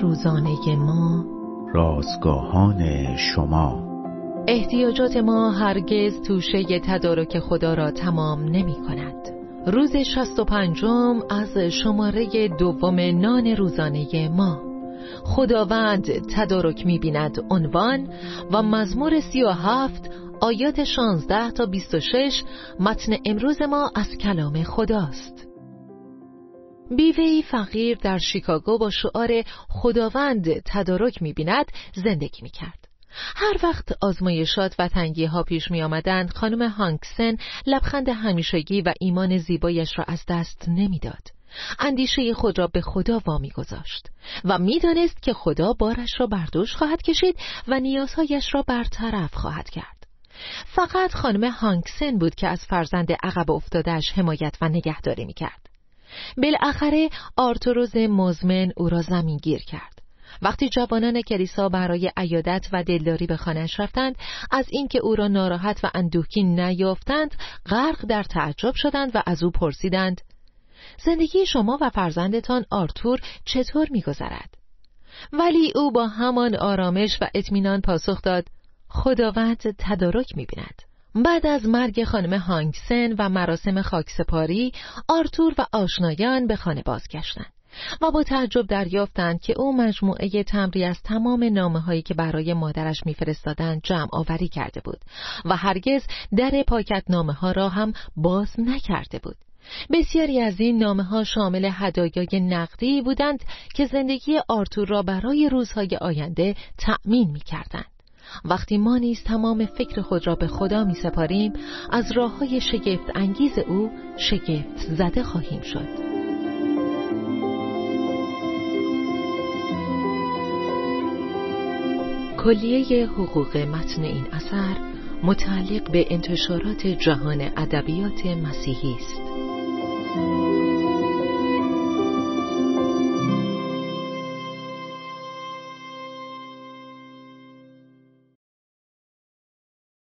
روزانه ما. رازگاهان شما. احتیاجات ما هرگز توشه تدارک خدا را تمام نمی کند. روز شست و پنجم از شماره دوم نان روزانه ما. خداوند تدارک می بیند عنوان و مزمور سی و هفت آیات شانزده تا بیست و شش متن امروز ما از کلام خداست. بیوهی فقیر در شیکاگو با شعار خداوند تدارک می بیند زندگی می کرد. هر وقت آزمایشات و تنگی ها پیش می آمدند خانم هانکسن لبخند همیشگی و ایمان زیبایش را از دست نمی‌داد. اندیشه خود را به خدا وامی گذاشت و می‌دانست که خدا بارش را بر دوش خواهد کشید و نیازهایش را برطرف خواهد کرد. فقط خانم هانکسن بود که از فرزند عقب افتادهش حمایت و نگهداری می کرد. بالاخره آرتوروز مزمن او را زمین گیر کرد. وقتی جوانان کلیسا برای عیادت و دلداری به خانهاش رفتند از اینکه او را ناراحت و اندوهگین نیافتند غرق در تعجب شدند و از او پرسیدند زندگی شما و فرزندتان آرتور چطور میگذرد؟ ولی او با همان آرامش و اطمینان پاسخ داد خداوند تدارک می‌بیند. بعد از مرگ خانم هانگسن و مراسم خاکسپاری آرتور و آشنایان به خانه بازگشتند و با تعجب دریافتند که او مجموعه تمری از تمام نامه هایی که برای مادرش میفرستادند جمع آوری کرده بود و هرگز در پاکت نامه ها را هم باز نکرده بود بسیاری از این نامه ها شامل هدایای نقدی بودند که زندگی آرتور را برای روزهای آینده تأمین می کردند. وقتی ما نیز تمام فکر خود را به خدا می سپاریم از راه های شگفت انگیز او شگفت زده خواهیم شد کلیه حقوق متن این اثر متعلق به انتشارات جهان ادبیات مسیحی است.